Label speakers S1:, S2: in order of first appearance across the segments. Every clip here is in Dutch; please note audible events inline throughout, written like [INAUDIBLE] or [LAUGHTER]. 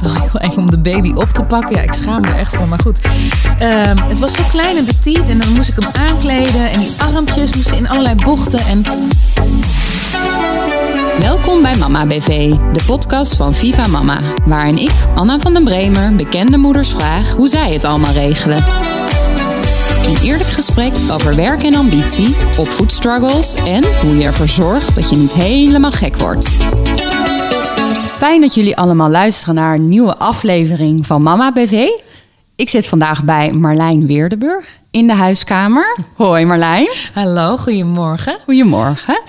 S1: het al heel even om de baby op te pakken. Ja, ik schaam me er echt voor, maar goed. Ehm, het was zo klein en petit en dan moest ik hem aankleden. En die armpjes moesten in allerlei bochten. En
S2: Welkom bij Mama BV, de podcast van Viva Mama. Waarin ik, Anna van den Bremer, bekende moeders vraag hoe zij het allemaal regelen. Een eerlijk gesprek over werk en ambitie, opvoedstruggles en hoe je ervoor zorgt dat je niet helemaal gek wordt. Fijn dat jullie allemaal luisteren naar een nieuwe aflevering van Mama BV. Ik zit vandaag bij Marlijn Weerdenburg in de huiskamer. Hoi Marlijn.
S1: hallo, goedemorgen.
S2: Goedemorgen.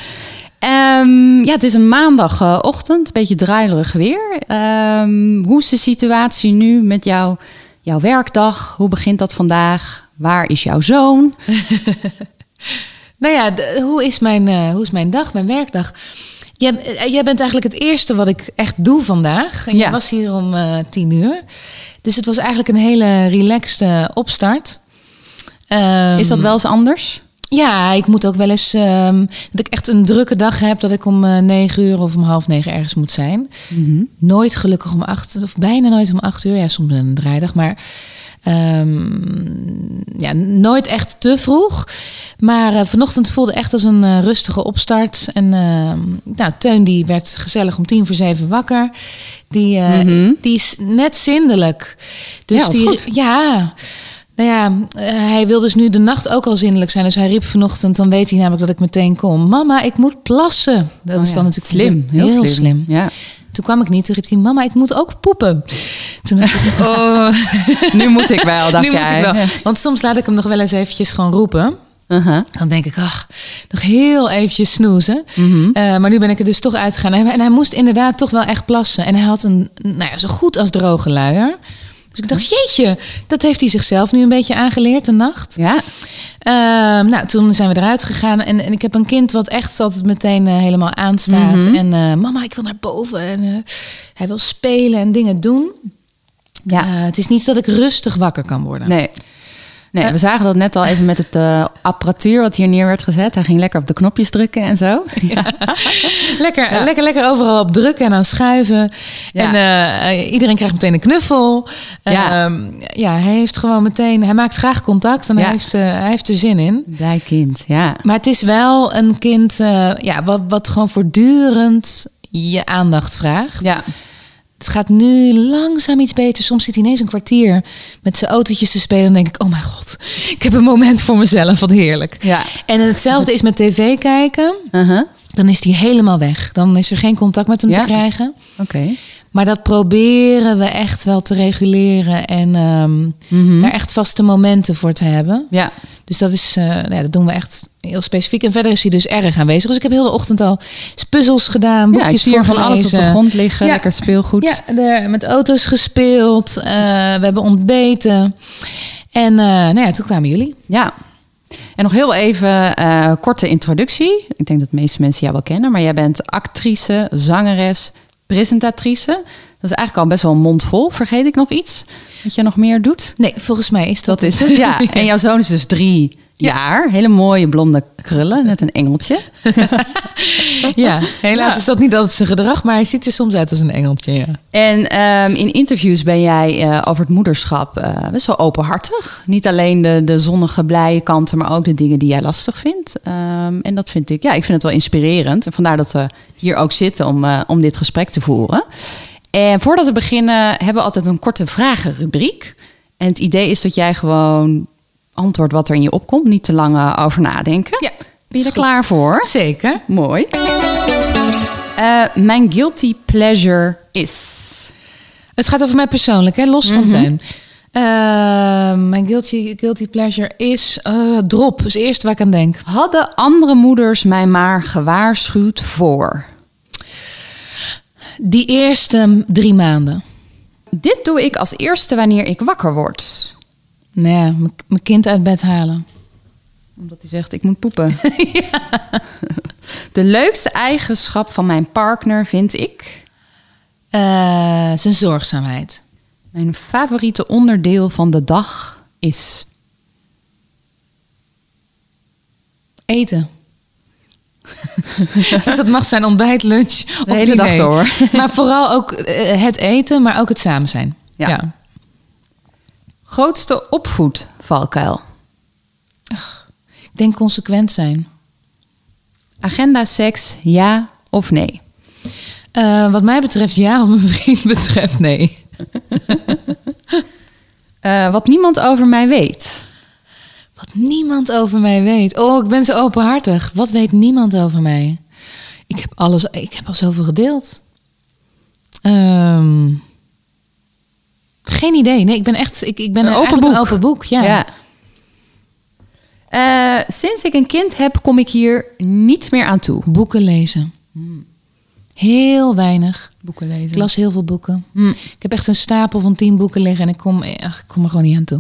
S2: Ehm, ja, het is een maandagochtend, een beetje druilerig weer. Ehm, hoe is de situatie nu met jou, jouw werkdag? Hoe begint dat vandaag? Waar is jouw zoon? [LAUGHS]
S1: Nou ja, de- hoe, is mijn, eh, hoe is mijn dag, mijn werkdag? Jij, eh, jij bent eigenlijk het eerste wat ik echt doe vandaag. En
S2: Ja.
S1: jij was hier om eh, tien uur. Dus het was eigenlijk een hele relaxed eh, opstart. Ehm,
S2: Is dat wel eens anders?
S1: Ja, ik moet ook wel eens... ehm, dat ik echt een drukke dag heb... dat ik om eh, negen uur of om half negen ergens moet zijn. Nooit gelukkig om acht... of bijna nooit om acht uur. Ja, soms een draaidag, maar... ehm, ja, nooit echt te vroeg. Maar eh, vanochtend voelde echt als een eh, rustige opstart. En ehm, nou, Teun die werd gezellig om tien voor zeven wakker. Die,
S2: Mhm.
S1: die is net zindelijk. Dus
S2: Ja,
S1: die,
S2: goed.
S1: ja, nou ja, eh, hij wil dus nu de nacht ook al zindelijk zijn. Dus hij riep vanochtend, dan weet hij namelijk dat ik meteen kom. Mama, ik moet plassen. Dat
S2: Oh
S1: is
S2: ja,
S1: dan natuurlijk
S2: slim. Heel,
S1: heel,
S2: slim.
S1: slim.
S2: Ja.
S1: Toen kwam ik niet, toen riep hij, mama, ik moet ook poepen. Toen dacht ik, [LAUGHS] oh,
S2: Nu moet ik wel, dacht
S1: nu moet ik wel. Want soms laat ik hem nog wel eens eventjes gewoon roepen.
S2: Uh-huh.
S1: Dan denk ik, ach, nog heel eventjes snoezen.
S2: Mhm.
S1: Eh, maar nu ben ik er dus toch uitgegaan. En hij, en hij moest inderdaad toch wel echt plassen. En hij had een, nou ja, zo goed als droge luier. Dus ik dacht, jeetje, dat heeft hij zichzelf nu een beetje aangeleerd de nacht.
S2: Ja.
S1: Ehm, nou, toen zijn we eruit gegaan. En, en ik heb een kind wat echt altijd meteen eh, helemaal aanstaat.
S2: Mhm.
S1: En eh, mama, ik wil naar boven. En eh, hij wil spelen en dingen doen.
S2: Ja.
S1: Het is niet dat ik rustig wakker kan worden.
S2: Nee. Nee,
S1: Eh.
S2: we zagen dat net al even met het eh, apparatuur wat hier neer werd gezet. Hij ging lekker op de knopjes drukken en zo. [LAUGHS] [LAUGHS]
S1: Lekker, lekker, lekker overal op drukken en aan schuiven.
S2: Ja.
S1: En eh, iedereen krijgt meteen een knuffel.
S2: Ja.
S1: Ehm, ja, hij heeft gewoon meteen... Hij maakt graag contact en hij, heeft, hij heeft er zin in.
S2: Blij kind, ja.
S1: Maar het is wel een kind ja, wat, wat gewoon voortdurend je aandacht vraagt.
S2: Ja,
S1: Het gaat nu langzaam iets beter. Soms zit hij ineens een kwartier met zijn autootjes te spelen. En dan denk ik, oh mijn god, ik heb een moment voor mezelf. Wat heerlijk.
S2: ja.
S1: En hetzelfde is met tv kijken.
S2: Uh-huh.
S1: Dan is hij helemaal weg. Dan is er geen contact met hem
S2: Ja.
S1: te krijgen.
S2: Oké.
S1: Maar dat proberen we echt wel te reguleren. En
S2: Mhm.
S1: daar echt vaste momenten voor te hebben.
S2: Ja,
S1: Dus dat, is, eh, nou ja, dat doen we echt heel specifiek. En verder is hij dus erg aanwezig. Dus ik heb heel de ochtend al puzzels gedaan,
S2: ja
S1: boekjes
S2: ik zie hier van alles op de grond liggen.
S1: Ja.
S2: Lekker speelgoed.
S1: Ja, er, met auto's gespeeld. eh, we hebben ontbeten. En eh, nou ja, toen kwamen jullie.
S2: Ja. En nog heel even eh, korte introductie. Ik denk dat de meeste mensen jou wel kennen, maar jij bent actrice, zangeres, presentatrice. Dat is eigenlijk al best wel een mond vol. Vergeet ik nog iets wat je nog meer doet?
S1: Nee, volgens mij is dat,
S2: Dat is het. [LAUGHS] Ja. En jouw zoon is dus drie jaar. Hele mooie blonde krullen, net een engeltje. [LAUGHS]
S1: Ja, helaas
S2: Ja.
S1: is dat niet altijd zijn gedrag, maar hij ziet er soms uit als een engeltje. Ja.
S2: En ehm, in interviews ben jij eh, over het moederschap eh, best wel openhartig. Niet alleen de, de zonnige, blije kanten, maar ook de dingen die jij lastig vindt. Ehm, en dat vind ik, ja, ik vind het wel inspirerend. En vandaar dat we hier ook zitten om, eh, om dit gesprek te voeren. En voordat we beginnen, hebben we altijd een korte vragenrubriek. En het idee is dat jij gewoon antwoordt wat er in je opkomt. Niet te lang eh, over nadenken.
S1: Ja,
S2: Ben je er
S1: goed.
S2: klaar voor?
S1: Zeker.
S2: Mooi. Eh, mijn guilty pleasure is.
S1: Het gaat over mij persoonlijk, hè? los van tuin. Eh, mijn guilty, guilty pleasure is eh, drop. Is het eerste waar ik aan denk.
S2: Hadden andere moeders mij maar gewaarschuwd voor?
S1: Die eerste drie maanden.
S2: Dit doe ik als eerste wanneer ik wakker word.
S1: Nou ja, m- mijn kind uit bed halen.
S2: Omdat hij zegt, ik moet poepen. [LAUGHS] De leukste eigenschap van mijn partner vind ik...
S1: Eh, zijn zorgzaamheid.
S2: Mijn favoriete onderdeel van de dag is...
S1: Eten. [LAUGHS] dus dat mag zijn ontbijt, lunch
S2: De
S1: of
S2: hele dag door.
S1: Maar vooral ook eh, het eten, maar ook het samen zijn.
S2: Ja.
S1: ja.
S2: Grootste opvoedvalkuil.
S1: Ik denk consequent zijn.
S2: Agenda seks, ja of nee?
S1: Eh, wat mij betreft ja, wat mijn [LAUGHS] vriend betreft nee. [LAUGHS]
S2: Eh, wat niemand over mij weet.
S1: Wat niemand over mij weet. Oh, ik ben zo openhartig. Wat weet niemand over mij? Ik heb alles, ik heb al zoveel gedeeld. Ehm, geen idee. Nee, ik ben echt, ik, ik ben
S2: Een open boek.
S1: een open boek. Ja.
S2: Eh, sinds ik een kind heb, kom ik hier niet meer aan toe.
S1: Boeken lezen. Heel weinig.
S2: Boeken lezen.
S1: Ik las heel veel boeken.
S2: Hm.
S1: Ik heb echt een stapel van tien boeken liggen en ik kom, ach, ik kom er gewoon niet aan toe.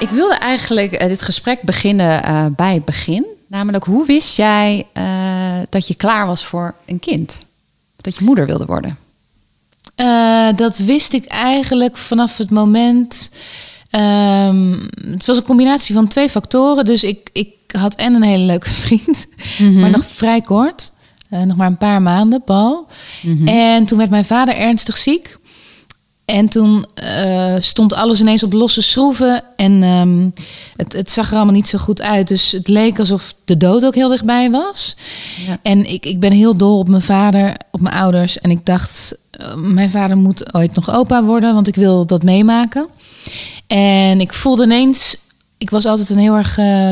S2: Ik wilde eigenlijk eh, dit gesprek beginnen eh, bij het begin. Namelijk, hoe wist jij eh, dat je klaar was voor een kind? Dat je moeder wilde worden?
S1: Dat wist ik eigenlijk vanaf het moment. ehm, het was een combinatie van twee factoren. Dus ik, ik had en een hele leuke [LAUGHS] vriend, maar nog vrij kort. Nog maar een paar maanden, Paul. En toen werd mijn vader ernstig ziek. En toen eh, stond alles ineens op losse schroeven. En ehm, het, het zag er allemaal niet zo goed uit. Dus het leek alsof de dood ook heel dichtbij was.
S2: Ja.
S1: En ik, ik ben heel dol op mijn vader, op mijn ouders. En ik dacht, eh, mijn vader moet ooit nog opa worden, want ik wil dat meemaken. En ik voelde ineens, ik was altijd een heel erg eh,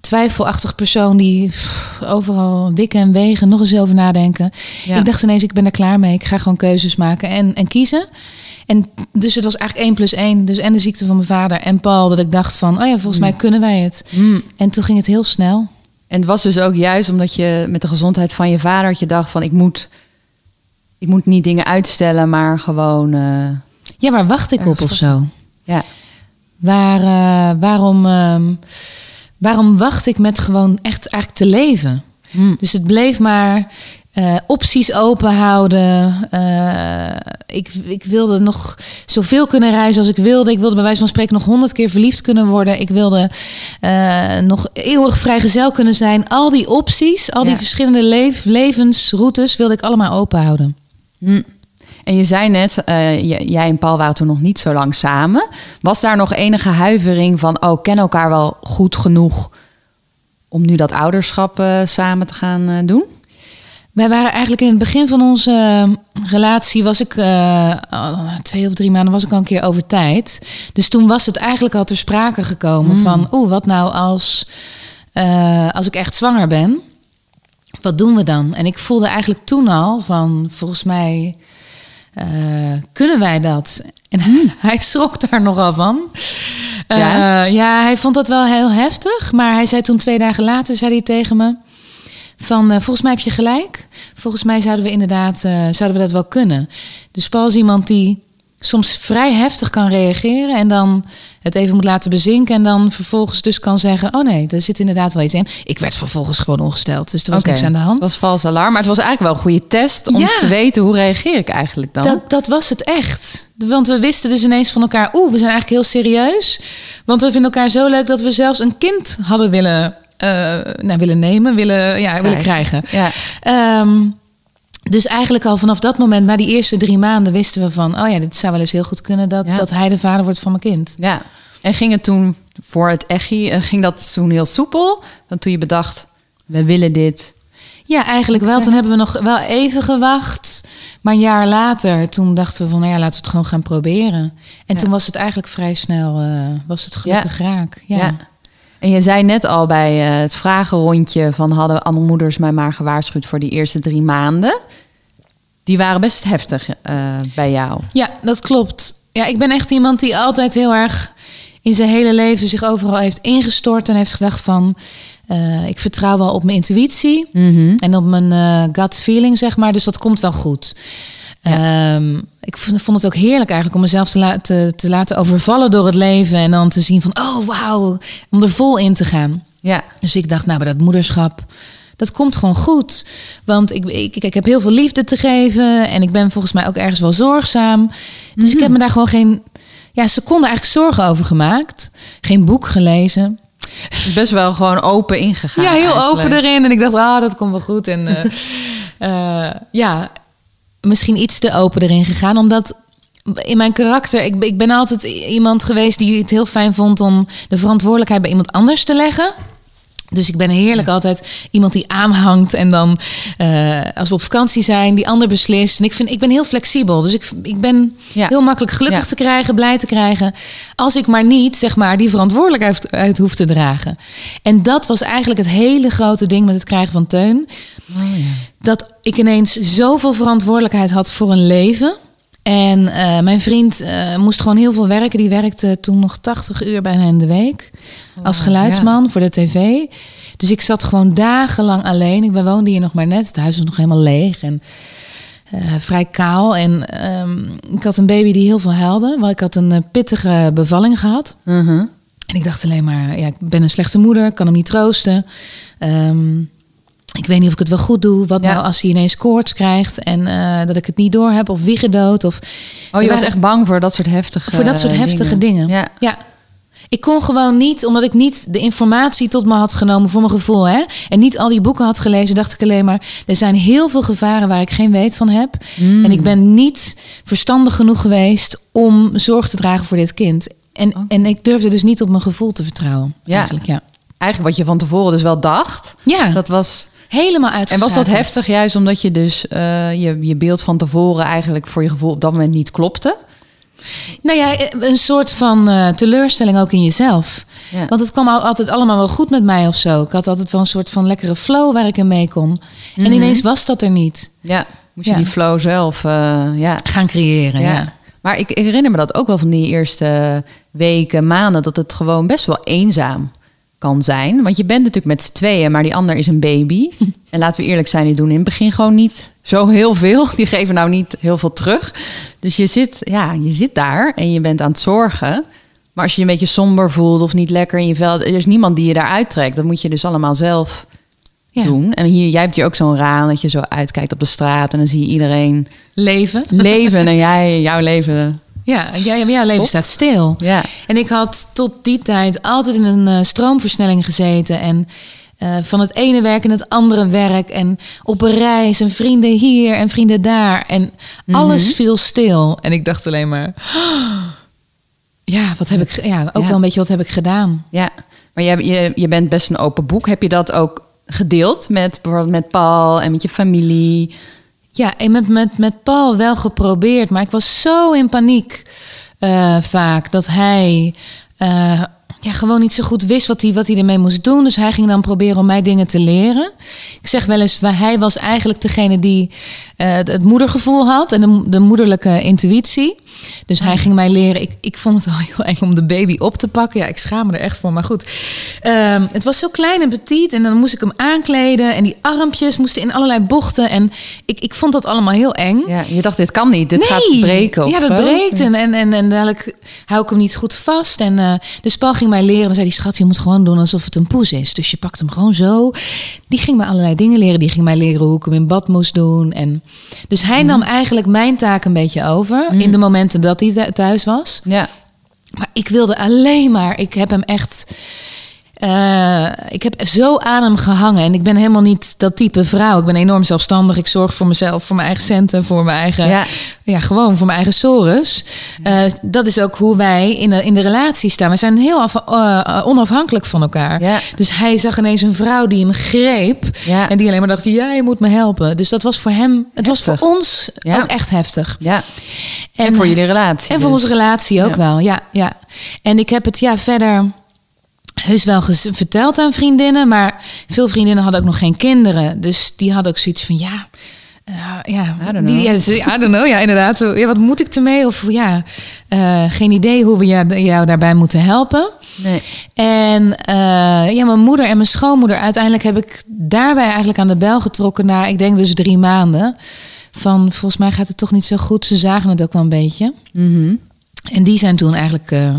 S1: twijfelachtig persoon die pff, overal wikken en wegen, nog eens over nadenken.
S2: Ja.
S1: Ik dacht ineens, ik ben er klaar mee. Ik ga gewoon keuzes maken en, en kiezen. En dus het was eigenlijk 1 plus 1. Dus en de ziekte van mijn vader en Paul, dat ik dacht van, oh ja, volgens mij kunnen wij het.
S2: Mm.
S1: En toen ging het heel snel.
S2: En het was dus ook juist omdat je met de gezondheid van je vader je dacht van ik moet, ik moet niet dingen uitstellen, maar gewoon eh,
S1: Ja, waar wacht ik op of zo?
S2: ja.
S1: Waar, eh, waarom, ehm, waarom wacht ik met gewoon echt eigenlijk te leven?
S2: Mm.
S1: Dus het bleef maar eh, opties open houden. Eh, ik, ik wilde nog zoveel kunnen reizen als ik wilde. Ik wilde bij wijze van spreken nog honderd keer verliefd kunnen worden. Ik wilde eh, nog eeuwig vrijgezel kunnen zijn. Al die opties, al die verschillende levensroutes wilde ik allemaal open houden.
S2: Hm. En je zei net, jij en Paul waren toen nog niet zo lang samen. Was daar nog enige huivering van, oh, ken elkaar wel goed genoeg om nu dat ouderschap samen te gaan doen?
S1: Wij waren eigenlijk in het begin van onze eh, relatie, was ik al twee of drie maanden was ik al een keer over tijd. Dus toen was het eigenlijk al ter sprake gekomen van, oeh, wat nou als, eh, als ik echt zwanger ben? Wat doen we dan? En ik voelde eigenlijk toen al van, volgens mij eh, kunnen wij dat? En [LAUGHS] hij schrok daar nogal van.
S2: Ja?
S1: ja, hij vond dat wel heel heftig. Maar hij zei toen twee dagen later, zei hij tegen me... Van, eh, volgens mij heb je gelijk. Volgens mij zouden we inderdaad eh, zouden we dat wel kunnen. Dus Paul is iemand die soms vrij heftig kan reageren... en dan het even moet laten bezinken... en dan vervolgens dus kan zeggen... oh nee, er zit inderdaad wel iets in. Ik werd vervolgens gewoon ongesteld, dus er was niks aan de hand.
S2: Het was vals alarm, maar het was eigenlijk wel een goede test om
S1: Ja.
S2: te weten hoe reageer ik eigenlijk dan.
S1: Dat, dat was het echt. Want we wisten dus ineens van elkaar... oeh, we zijn eigenlijk heel serieus. Want we vinden elkaar zo leuk dat we zelfs een kind hadden willen, nou, willen nemen, willen, ja, willen krijgen.
S2: Ja.
S1: Ehm, dus eigenlijk al vanaf dat moment, na die eerste drie maanden, wisten we van... oh ja, dit zou wel eens heel goed kunnen dat,
S2: Ja.
S1: dat hij de vader wordt van mijn kind.
S2: ja. En ging het toen voor het echi, eh, ging dat toen heel soepel? Want toen je bedacht, we willen dit.
S1: Ja, eigenlijk wel. Toen hebben we nog wel even gewacht. Maar een jaar later, toen dachten we van... nou ja, laten we het gewoon gaan proberen. En
S2: Ja.
S1: toen was het eigenlijk vrij snel, eh, was het gelukkig raak. Ja.
S2: En je zei net al bij eh, het vragenrondje van hadden andere moeders mij maar gewaarschuwd voor die eerste drie maanden. Die waren best heftig eh, bij jou.
S1: Ja, dat klopt. Ja, ik ben echt iemand die altijd heel erg in zijn hele leven zich overal heeft ingestort en heeft gedacht van eh, ik vertrouw wel op mijn intuïtie en op mijn eh, gut feeling, zeg maar. Dus dat komt wel goed. Ehm, ik vond, het ook heerlijk eigenlijk om mezelf te, la- te, te laten overvallen door het leven en dan te zien van oh wauw, om er vol in te gaan.
S2: Ja,
S1: Dus ik dacht, nou, bij dat moederschap, dat komt gewoon goed. Want ik, ik, ik heb heel veel liefde te geven. En ik ben volgens mij ook ergens wel zorgzaam. Dus ik heb me daar gewoon geen ja, seconde eigenlijk zorgen over gemaakt. Geen boek gelezen.
S2: Best wel gewoon open ingegaan.
S1: Ja, heel
S2: eigenlijk.
S1: open erin. En ik dacht, ah, dat komt wel goed. En eh, [LAUGHS] eh, ja, misschien iets te open erin gegaan. Omdat in mijn karakter, ik, ik ben altijd iemand geweest die het heel fijn vond om de verantwoordelijkheid bij iemand anders te leggen. Dus ik ben heerlijk altijd iemand die aanhangt en dan eh, als we op vakantie zijn, die ander beslist. En ik, vind, ik ben heel flexibel. Dus ik, ik ben
S2: Ja.
S1: heel makkelijk gelukkig
S2: Ja.
S1: te krijgen, blij te krijgen. Als ik maar niet, zeg maar, die verantwoordelijkheid uit hoef te dragen. En dat was eigenlijk het hele grote ding met het krijgen van Teun. Dat ik ineens zoveel verantwoordelijkheid had voor een leven. En eh, mijn vriend eh, moest gewoon heel veel werken. Die werkte toen nog 80 uur bijna in de week. als geluidsman voor de tv. Dus ik zat gewoon dagenlang alleen. Ik woonden hier nog maar net. Het huis was nog helemaal leeg. En eh, vrij kaal. En ehm, ik had een baby die heel veel huilde. Want ik had een pittige bevalling gehad.
S2: Mhm.
S1: En ik dacht alleen maar, ja, ik ben een slechte moeder, ik kan hem niet troosten. Ehm, ik weet niet of ik het wel goed doe. Wat
S2: Ja.
S1: nou als hij ineens koorts krijgt en eh, dat ik het niet door heb of wiegedood. Of
S2: Oh, je was echt bang voor dat soort heftige
S1: voor dat soort heftige dingen.
S2: Ja.
S1: ja. Ik kon gewoon niet, omdat ik niet de informatie tot me had genomen voor mijn gevoel. Hè? En niet al die boeken had gelezen, dacht ik alleen maar... er zijn heel veel gevaren waar ik geen weet van heb.
S2: Mm.
S1: En ik ben niet verstandig genoeg geweest om zorg te dragen voor dit kind. En, en ik durfde dus niet op mijn gevoel te vertrouwen.
S2: Ja.
S1: Eigenlijk, ja.
S2: Eigenlijk wat je van tevoren dus wel dacht.
S1: Ja,
S2: Dat was,
S1: helemaal
S2: en was dat heftig juist omdat je dus eh, je, je beeld van tevoren eigenlijk voor je gevoel op dat moment niet klopte?
S1: Nou ja, een soort van eh, teleurstelling ook in jezelf.
S2: Ja.
S1: Want het kwam al, altijd allemaal wel goed met mij of zo. Ik had altijd wel een soort van lekkere flow waar ik in mee kon. En
S2: Mhm.
S1: ineens was dat er niet.
S2: Ja, moest je die flow zelf, eh, ja.
S1: Gaan creëren, ja.
S2: ja. Maar ik, ik herinner me dat ook wel van die eerste weken, maanden, dat het gewoon best wel eenzaam kan zijn. Want je bent natuurlijk met z'n tweeën, maar die ander is een baby. [LAUGHS] en laten we eerlijk zijn, die doen in het begin gewoon niet zo heel veel. [LAUGHS] Die geven nou niet heel veel terug. Dus je zit, ja, je zit daar en je bent aan het zorgen. Maar als je je een beetje somber voelt of niet lekker in je vel, er is niemand die je daar uittrekt. Dat moet je dus allemaal zelf
S1: Ja.
S2: doen. En hier, jij hebt hier ook zo'n raam dat je zo uitkijkt op de straat en dan zie je iedereen
S1: Leven.
S2: leven en jij, jouw leven.
S1: Ja, ja, jouw leven
S2: Top.
S1: staat stil.
S2: Ja.
S1: En ik had tot die tijd altijd in een eh, stroomversnelling gezeten. En eh, van het ene werk in het andere werk. En op een reis en vrienden hier en vrienden daar. En alles viel stil. En ik dacht alleen maar... "Oh, ja, wat heb ik... Ja, ook
S2: Ja.
S1: wel een beetje wat heb ik gedaan.
S2: Ja, maar je, je, je bent best een open boek. Heb je dat ook gedeeld met bijvoorbeeld met Paul en met je familie?
S1: Ja, en met, met, met Paul wel geprobeerd. Maar ik was zo in paniek eh, vaak. Dat hij... eh, ja, gewoon niet zo goed wist wat hij, wat hij ermee moest doen. Dus hij ging dan proberen om mij dingen te leren. Ik zeg wel eens, hij was eigenlijk degene die eh, het moedergevoel had en de, de moederlijke intuïtie. Dus hij ging mij leren. Ik, ik vond het al [LAUGHS] heel eng om de baby op te pakken. Ja, ik schaam me er echt voor. Maar goed, Ehm, het was zo klein en petit. En dan moest ik hem aankleden. En die armpjes moesten in allerlei bochten. En ik, ik vond dat allemaal heel eng.
S2: Ja, je dacht, dit kan niet. Dit gaat breken of
S1: Ja, dat breekt. En, en, en, en dadelijk hou ik hem niet goed vast. En eh, dus Paul ging mij leren. Dan zei hij, schat, je moet gewoon doen alsof het een poes is. Dus je pakt hem gewoon zo. Die ging mij allerlei dingen leren. Die ging mij leren hoe ik hem in bad moest doen. En, dus hij
S2: Mhm.
S1: nam eigenlijk mijn taak een beetje over. In de momenten dat hij thu- thuis was.
S2: Ja,
S1: Maar ik wilde alleen maar. Ik heb hem echt. Eh, ik heb zo aan hem gehangen. En ik ben helemaal niet dat type vrouw. Ik ben enorm zelfstandig. Ik zorg voor mezelf, voor mijn eigen centen, voor mijn eigen.
S2: Ja.
S1: Ja, gewoon voor mijn eigen sores. Eh, dat is ook hoe wij in de, in de relatie staan. We zijn heel af, eh, onafhankelijk van elkaar.
S2: Ja.
S1: Dus hij zag ineens een vrouw die hem greep.
S2: Ja.
S1: En die alleen maar dacht: jij moet me helpen. Dus dat was voor hem. Het was voor ons ook echt heftig.
S2: ja. En, voor jullie relatie.
S1: En voor
S2: dus.
S1: onze relatie ook wel, ja, ja. En ik heb het ja verder heus wel verteld aan vriendinnen, maar veel vriendinnen hadden ook nog geen kinderen, dus die hadden ook zoiets van ja. eh, ja,
S2: I don't
S1: die,
S2: know.
S1: ja, I don't know, ja, inderdaad. Ja, wat moet ik ermee? Of ja, eh, geen idee hoe we jou, jou daarbij moeten helpen.
S2: Nee.
S1: En eh, ja, mijn moeder en mijn schoonmoeder, uiteindelijk heb ik daarbij eigenlijk aan de bel getrokken na, ik denk dus drie maanden. Van volgens mij gaat het toch niet zo goed. Ze zagen het ook wel een beetje.
S2: Mhm.
S1: En die zijn toen eigenlijk, eh,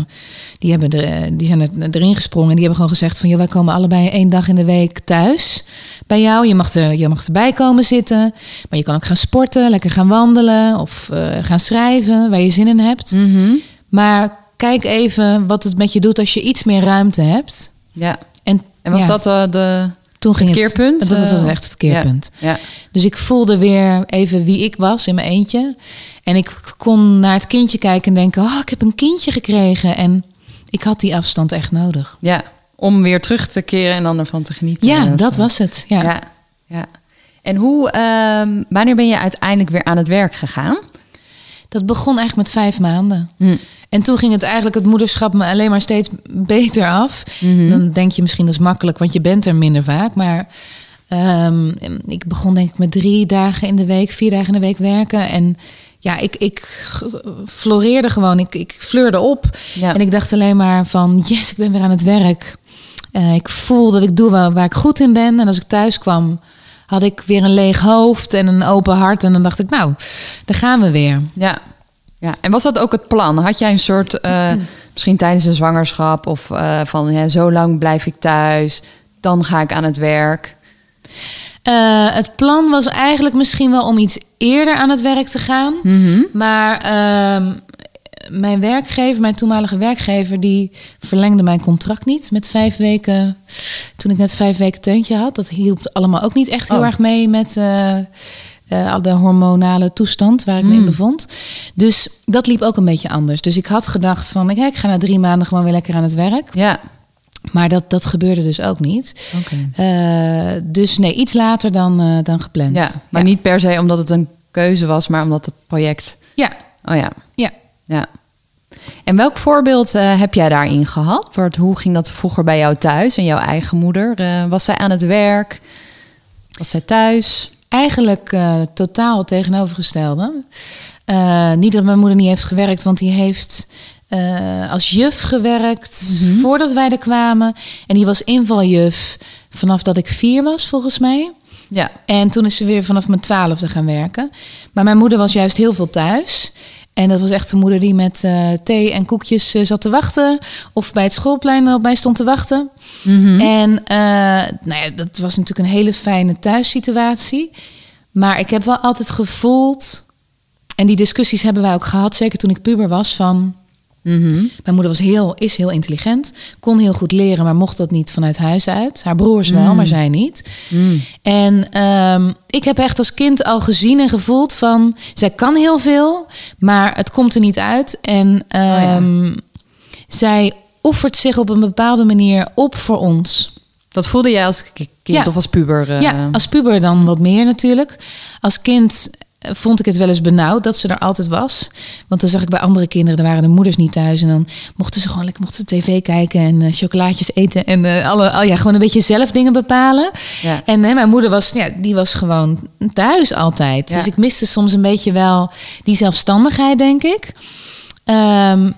S1: die, hebben er, eh, die zijn er, erin gesprongen. En die hebben gewoon gezegd van, joh, wij komen allebei één dag in de week thuis bij jou. Je mag, er, je mag erbij komen zitten. Maar je kan ook gaan sporten, lekker gaan wandelen of eh, gaan schrijven waar je zin in hebt.
S2: Mhm.
S1: Maar kijk even wat het met je doet als je iets meer ruimte hebt.
S2: Ja.
S1: En,
S2: En was
S1: ja,
S2: dat eh, de...
S1: toen ging
S2: het keerpunt,
S1: Het, dat was
S2: eh,
S1: echt het keerpunt.
S2: Ja.
S1: Dus ik voelde weer even wie ik was in mijn eentje. En ik kon naar het kindje kijken en denken: oh, ik heb een kindje gekregen. En ik had die afstand echt nodig.
S2: ja. Om weer terug te keren en dan ervan te genieten.
S1: Ja, dat
S2: zo.
S1: was het. Ja.
S2: Ja. ja. En hoe, ehm, wanneer ben je uiteindelijk weer aan het werk gegaan?
S1: Dat begon eigenlijk met vijf maanden.
S2: Hm.
S1: En toen ging het eigenlijk het moederschap me alleen maar steeds beter af.
S2: Mhm.
S1: Dan denk je misschien dat is makkelijk, want je bent er minder vaak. Maar ehm, ik begon denk ik met drie dagen in de week, vier dagen in de week werken. En ja, ik, ik floreerde gewoon. Ik, ik fleurde op.
S2: Ja.
S1: En ik dacht alleen maar van, yes, ik ben weer aan het werk. Eh, ik voel dat ik doe waar, waar ik goed in ben. En als ik thuis kwam, had ik weer een leeg hoofd en een open hart. En dan dacht ik, nou, daar gaan we weer.
S2: Ja. Ja. En was dat ook het plan? Had jij een soort, eh, [CLEARS THROAT] misschien tijdens een zwangerschap of eh, van ja, zo lang blijf ik thuis, dan ga ik aan het werk?
S1: Eh, het plan was eigenlijk misschien wel om iets eerder aan het werk te gaan.
S2: Mhm.
S1: Maar ehm, mijn werkgever, mijn toenmalige werkgever, die verlengde mijn contract niet met vijf weken. Toen ik net vijf weken teuntje had. Dat hielp allemaal ook niet echt heel
S2: Oh.
S1: erg mee met al de hormonale toestand waar ik
S2: Mm.
S1: bevond. Dus dat liep ook een beetje anders. Dus ik had gedacht van, ik, ik ga na drie maanden gewoon weer lekker aan het werk.
S2: Ja.
S1: Maar dat, dat gebeurde dus ook niet.
S2: Oké.
S1: Eh, dus nee, iets later dan, eh, dan gepland.
S2: Ja, maar niet per se omdat het een keuze was, maar omdat het project.
S1: Ja,
S2: Oh ja.
S1: ja.
S2: Ja. En welk voorbeeld heb jij daarin gehad? Wordt, hoe ging dat vroeger bij jou thuis en jouw eigen moeder? Was zij aan het werk? Was zij thuis?
S1: Eigenlijk eh, totaal tegenovergestelde. Eh, niet dat mijn moeder niet heeft gewerkt, want die heeft eh, als juf gewerkt voordat wij er kwamen. En die was invaljuf vanaf dat ik vier was, volgens mij.
S2: Ja.
S1: En toen is ze weer vanaf mijn twaalfde gaan werken. Maar mijn moeder was juist heel veel thuis. En dat was echt een moeder die met eh, thee en koekjes eh, zat te wachten. Of bij het schoolplein op mij stond te wachten.
S2: Mhm.
S1: En eh, nou ja, dat was natuurlijk een hele fijne thuissituatie. Maar ik heb wel altijd gevoeld... En die discussies hebben wij ook gehad, zeker toen ik puber was, van...
S2: Mhm.
S1: Mijn moeder was heel, is heel intelligent, kon heel goed leren, maar mocht dat niet vanuit huis uit. Haar broers wel,
S2: Mm.
S1: maar zij niet.
S2: Mm.
S1: En ehm, ik heb echt als kind al gezien en gevoeld van... zij kan heel veel, maar het komt er niet uit. En ehm, zij offert zich op een bepaalde manier op voor ons.
S2: Dat voelde jij als kind
S1: Ja.
S2: of als puber? eh?
S1: Ja, als puber dan wat meer natuurlijk. Als kind vond ik het wel eens benauwd dat ze er altijd was. Want dan zag ik bij andere kinderen, daar waren de moeders niet thuis. En dan mochten ze gewoon lekker mochten ze tv kijken en eh, chocolaatjes eten. En eh, alle, al ja, gewoon een beetje zelf dingen bepalen.
S2: Ja.
S1: En hè, mijn moeder was, ja, die was gewoon thuis altijd.
S2: Ja.
S1: Dus ik miste soms een beetje wel die zelfstandigheid, denk ik. Ehm,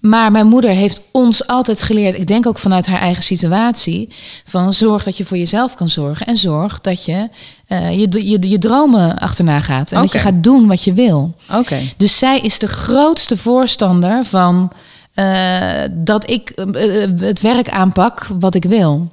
S1: maar mijn moeder heeft ons altijd geleerd, ik denk ook vanuit haar eigen situatie, van zorg dat je voor jezelf kan zorgen en zorg dat je eh, je, je, je dromen achterna gaat en dat je gaat doen wat je wil.
S2: Oké.
S1: Dus zij is de grootste voorstander van eh, dat ik eh, het werk aanpak wat ik wil.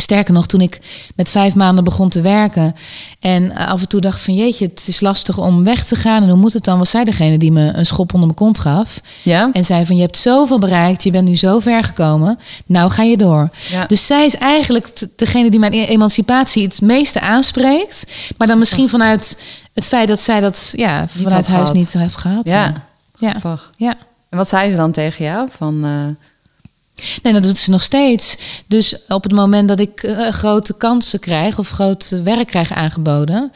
S1: Sterker nog, toen ik met vijf maanden begon te werken en eh, af en toe dacht van jeetje, het is lastig om weg te gaan en hoe moet het dan, was zij degene die me een schop onder mijn kont gaf
S2: Ja?
S1: en zei van je hebt zoveel bereikt, je bent nu zo ver gekomen, nou ga je door.
S2: Ja.
S1: Dus zij is eigenlijk degene die mijn e- emancipatie het meeste aanspreekt, maar dan misschien vanuit het feit dat zij dat ja, vanuit huis
S2: gehad.
S1: niet had gehad.
S2: Ja.
S1: ja. Ja.
S2: En wat zei ze dan tegen jou? Van, eh,
S1: Nee, dat doet ze nog steeds. Dus op het moment dat ik eh, grote kansen krijg of groot eh, werk krijg aangeboden.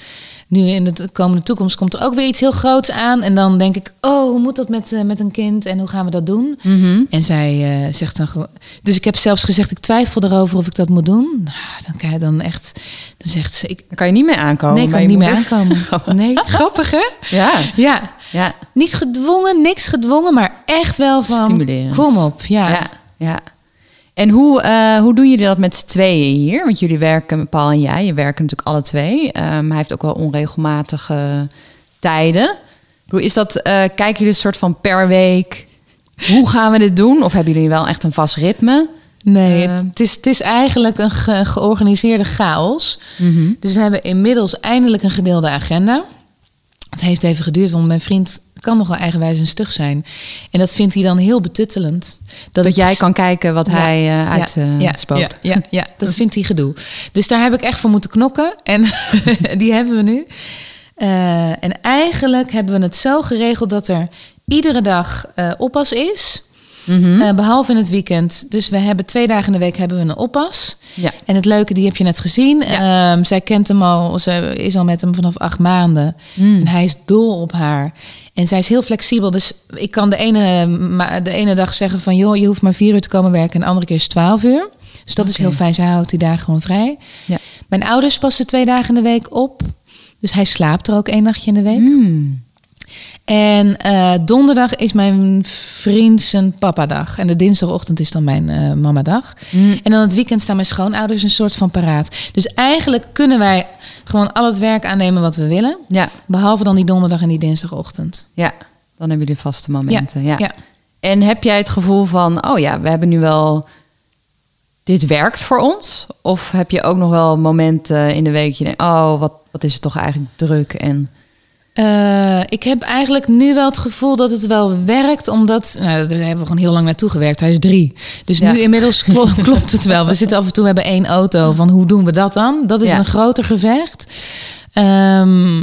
S1: Nu in de komende toekomst komt er ook weer iets heel groots aan. En dan denk ik, oh, hoe moet dat met, eh, met een kind en hoe gaan we dat doen?
S2: mhm.
S1: En zij zegt dan gewoon. Dus ik heb zelfs gezegd, ik twijfel erover of ik dat moet doen. Nou, dan kan je dan echt. Dan zegt ze, ik,
S2: Daar kan je niet mee aankomen.
S1: nee, kan
S2: je
S1: niet meer aankomen. Nee, [LAUGHS] grappig hè?
S2: Ja.
S1: Ja,
S2: Ja.
S1: niet gedwongen, niks gedwongen, maar echt wel van.
S2: Stimulerend.
S1: Kom op, ja.
S2: Ja. Ja. En hoe, eh, hoe doen jullie dat met z'n tweeën hier? Want jullie werken, Paul en jij, je werken natuurlijk alle twee. Ehm, hij heeft ook wel onregelmatige tijden. Bedoel, Is dat, eh, kijken jullie een soort van per week? Hoe gaan we dit doen? Of hebben jullie wel echt een vast ritme?
S1: Nee,
S2: Eh,
S1: het, is, het is eigenlijk een ge- georganiseerde chaos. Dus we hebben inmiddels eindelijk een gedeelde agenda. Het heeft even geduurd, want mijn vriend kan nogal eigenwijs en stug zijn. En dat vindt hij dan heel betuttelend.
S2: Dat, jij kan kijken wat
S1: Ja.
S2: hij eh
S1: ja,
S2: uitspookt.
S1: ja, ja, ja, dat [LAUGHS] vindt hij gedoe. Dus daar heb ik echt voor moeten knokken. En [LAUGHS] die hebben we nu. Eh, en eigenlijk hebben we het zo geregeld dat er iedere dag eh, oppas is.
S2: Mhm.
S1: Eh, behalve in het weekend. Dus we hebben twee dagen in de week hebben we een oppas.
S2: Ja.
S1: En het leuke, die heb je net gezien. Ehm, zij kent hem al, ze is al met hem vanaf acht maanden.
S2: Mm.
S1: En hij is dol op haar. En zij is heel flexibel. Dus ik kan de ene, de ene dag zeggen van... joh, je hoeft maar vier uur te komen werken... en de andere keer is twaalf uur. Dus dat is heel fijn. Zij houdt die dagen gewoon vrij.
S2: Ja.
S1: Mijn ouders passen twee dagen in de week op. Dus hij slaapt er ook één nachtje in de week.
S2: Mm.
S1: En eh, donderdag is mijn vriend zijn papadag. En de dinsdagochtend is dan mijn eh mamadag.
S2: Mm.
S1: En dan het weekend staan mijn schoonouders een soort van paraat. Dus eigenlijk kunnen wij gewoon al het werk aannemen wat we willen.
S2: Ja,
S1: Behalve dan die donderdag en die dinsdagochtend.
S2: ja, dan hebben jullie vaste momenten. Ja.
S1: ja.
S2: En heb jij het gevoel van, oh ja, we hebben nu wel, dit werkt voor ons? Of heb je ook nog wel momenten in de week je denkt, oh, wat, wat is het toch eigenlijk druk? En
S1: Eh, ik heb eigenlijk nu wel het gevoel dat het wel werkt, omdat nou, daar hebben we gewoon heel lang naartoe gewerkt. Hij is drie. Dus
S2: Ja.
S1: nu inmiddels klo- [LAUGHS] klopt het wel. We zitten af en toe, we hebben één auto. Van hoe doen we dat dan? Dat is
S2: Ja.
S1: een groter gevecht. Ehm,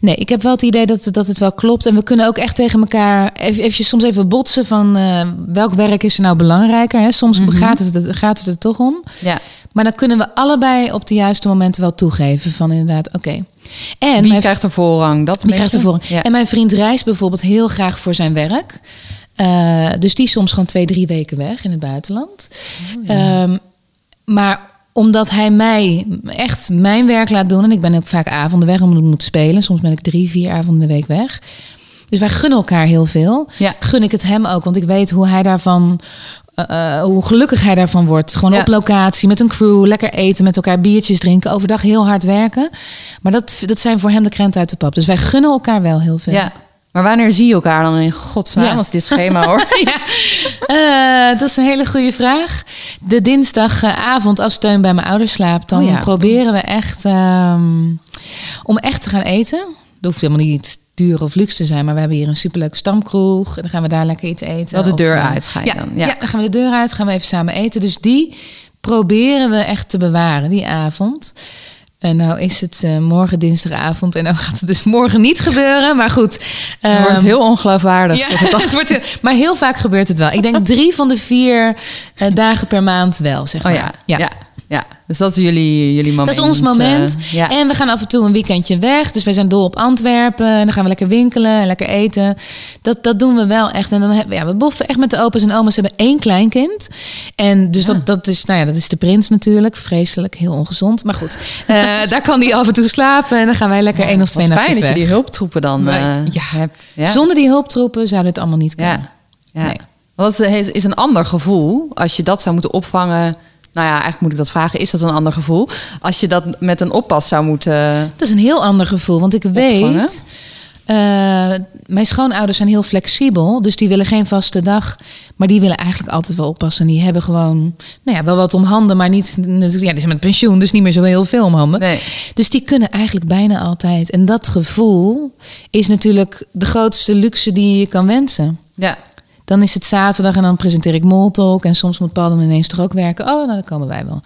S1: nee, ik heb wel het idee dat, het- dat het wel klopt. En we kunnen ook echt tegen elkaar even, eventjes soms even botsen van eh, welk werk is er nou belangrijker. Hè? Soms
S2: Mhm.
S1: gaat, het, gaat het er toch om.
S2: ja,
S1: Maar dan kunnen we allebei op de juiste momenten wel toegeven van inderdaad, oké. En
S2: wie
S1: mijn
S2: krijgt er voorrang? Dat
S1: die krijgt
S2: beetje?
S1: ervoor.
S2: Ja.
S1: En mijn vriend reist bijvoorbeeld heel graag voor zijn werk. Eh, dus die is soms gewoon twee, drie weken weg in het buitenland.
S2: Oh,
S1: Ehm, maar omdat hij mij echt mijn werk laat doen... en ik ben ook vaak avonden weg omdat ik moet spelen. Soms ben ik drie, vier avonden de week weg. Dus wij gunnen elkaar heel veel.
S2: Ja.
S1: Gun ik het hem ook, want ik weet hoe hij daarvan... eh, eh, hoe gelukkig hij daarvan wordt. Gewoon
S2: Ja.
S1: op locatie, met een crew, lekker eten, met elkaar biertjes drinken, overdag heel hard werken. Maar dat, dat zijn voor hem de krenten uit de pap. Dus wij gunnen elkaar wel heel veel.
S2: ja. Maar wanneer zie je elkaar dan in godsnaam
S1: Ja.
S2: als dit schema hoor? [LAUGHS]
S1: ja. Eh, dat is een hele goede vraag. De dinsdagavond als Teun bij mijn ouders slaapt, dan
S2: Oh ja.
S1: proberen we echt ehm, om echt te gaan eten. Dat hoeft helemaal niet duur of luxe te zijn, maar we hebben hier een superleuke stamkroeg. En dan gaan we daar lekker iets eten.
S2: Wel de
S1: Of,
S2: deur
S1: eh,
S2: uit ga je
S1: ja,
S2: dan,
S1: Ja.
S2: ja.
S1: dan gaan we de deur uit, gaan we even samen eten. Dus die proberen we echt te bewaren, die avond. En nou is het eh, morgen dinsdagavond en nou [LAUGHS] gaat het dus morgen niet gebeuren. Maar goed.
S2: Dan wordt het
S1: ehm,
S2: heel ongeloofwaardig.
S1: ja, [LAUGHS] het wordt, heel- maar heel vaak gebeurt het wel. Ik denk [LAUGHS] drie van de vier eh, dagen per maand wel, zeg
S2: Oh
S1: maar.
S2: ja, ja. ja, Dus dat is jullie, jullie moment.
S1: Dat is ons moment.
S2: eh, ja.
S1: En we gaan af en toe een weekendje weg. Dus wij zijn dol op Antwerpen. En dan gaan we lekker winkelen en lekker eten. Dat, dat doen we wel echt. En dan hebben ja, we boffen echt met de opa's en oma's. We hebben één kleinkind. En dus dat, dat, is, nou ja, dat is de prins natuurlijk. Vreselijk, heel ongezond. Maar goed, eh, [LAUGHS] daar kan die af en toe slapen. En dan gaan wij lekker één of twee nachtjes
S2: fijn dat
S1: weg.
S2: je die hulptroepen dan eh,
S1: ja.
S2: hebt. Ja.
S1: Zonder die hulptroepen zouden het allemaal niet kunnen.
S2: Ja.
S1: Nee.
S2: Want dat is, is een ander gevoel. Als je dat zou moeten opvangen. Nou ja, eigenlijk moet ik dat vragen. Is dat een ander gevoel? Als je dat met een oppas zou moeten.
S1: Dat is een heel ander gevoel. Want ik
S2: Opvangen?
S1: weet. eh, mijn schoonouders zijn heel flexibel. Dus die willen geen vaste dag. Maar die willen eigenlijk altijd wel oppassen. Die hebben gewoon. Nou ja, wel wat om handen. Maar niet. Ja, die zijn met pensioen. Dus niet meer zo heel veel om handen.
S2: Nee.
S1: Dus die kunnen eigenlijk bijna altijd. En dat gevoel is natuurlijk de grootste luxe die je je kan wensen.
S2: Ja.
S1: Dan is het zaterdag en dan presenteer ik Moltalk. En soms moet Paul dan ineens toch ook werken. Oh, nou, dan komen wij wel.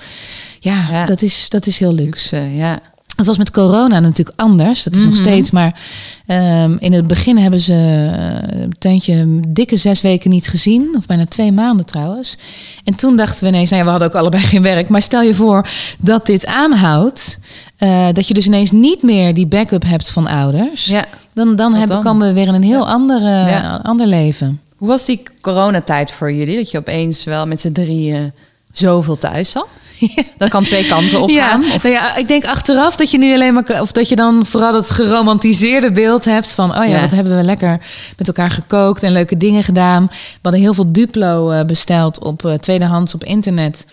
S1: Ja,
S2: Ja.
S1: Dat, is, dat is heel luxe.
S2: Luxe, ja.
S1: Het was met corona natuurlijk anders. Dat is nog
S2: Mhm.
S1: steeds. Maar ehm, in het begin hebben ze eh, een tentje een dikke zes weken niet gezien. Of bijna twee maanden trouwens. En toen dachten we ineens, nou ja, we hadden ook allebei [LAUGHS] geen werk. Maar stel je voor dat dit aanhoudt. eh, dat je dus ineens niet meer die backup hebt van ouders.
S2: ja.
S1: Dan, dan, hebben,
S2: dan?
S1: komen we weer in een heel
S2: Ja.
S1: ander, eh,
S2: Ja.
S1: ander leven.
S2: Hoe was die coronatijd voor jullie? Dat je opeens wel met z'n drieën zoveel thuis zat? [LAUGHS] Dat kan twee kanten op
S1: Ja,
S2: gaan. Of,
S1: nou ja, ik denk achteraf dat je nu alleen maar, of dat je dan vooral het geromantiseerde beeld hebt van, oh ja,
S2: Ja.
S1: wat hebben we lekker met elkaar gekookt en leuke dingen gedaan. We hadden heel veel Duplo eh, besteld op eh, tweedehands op internet.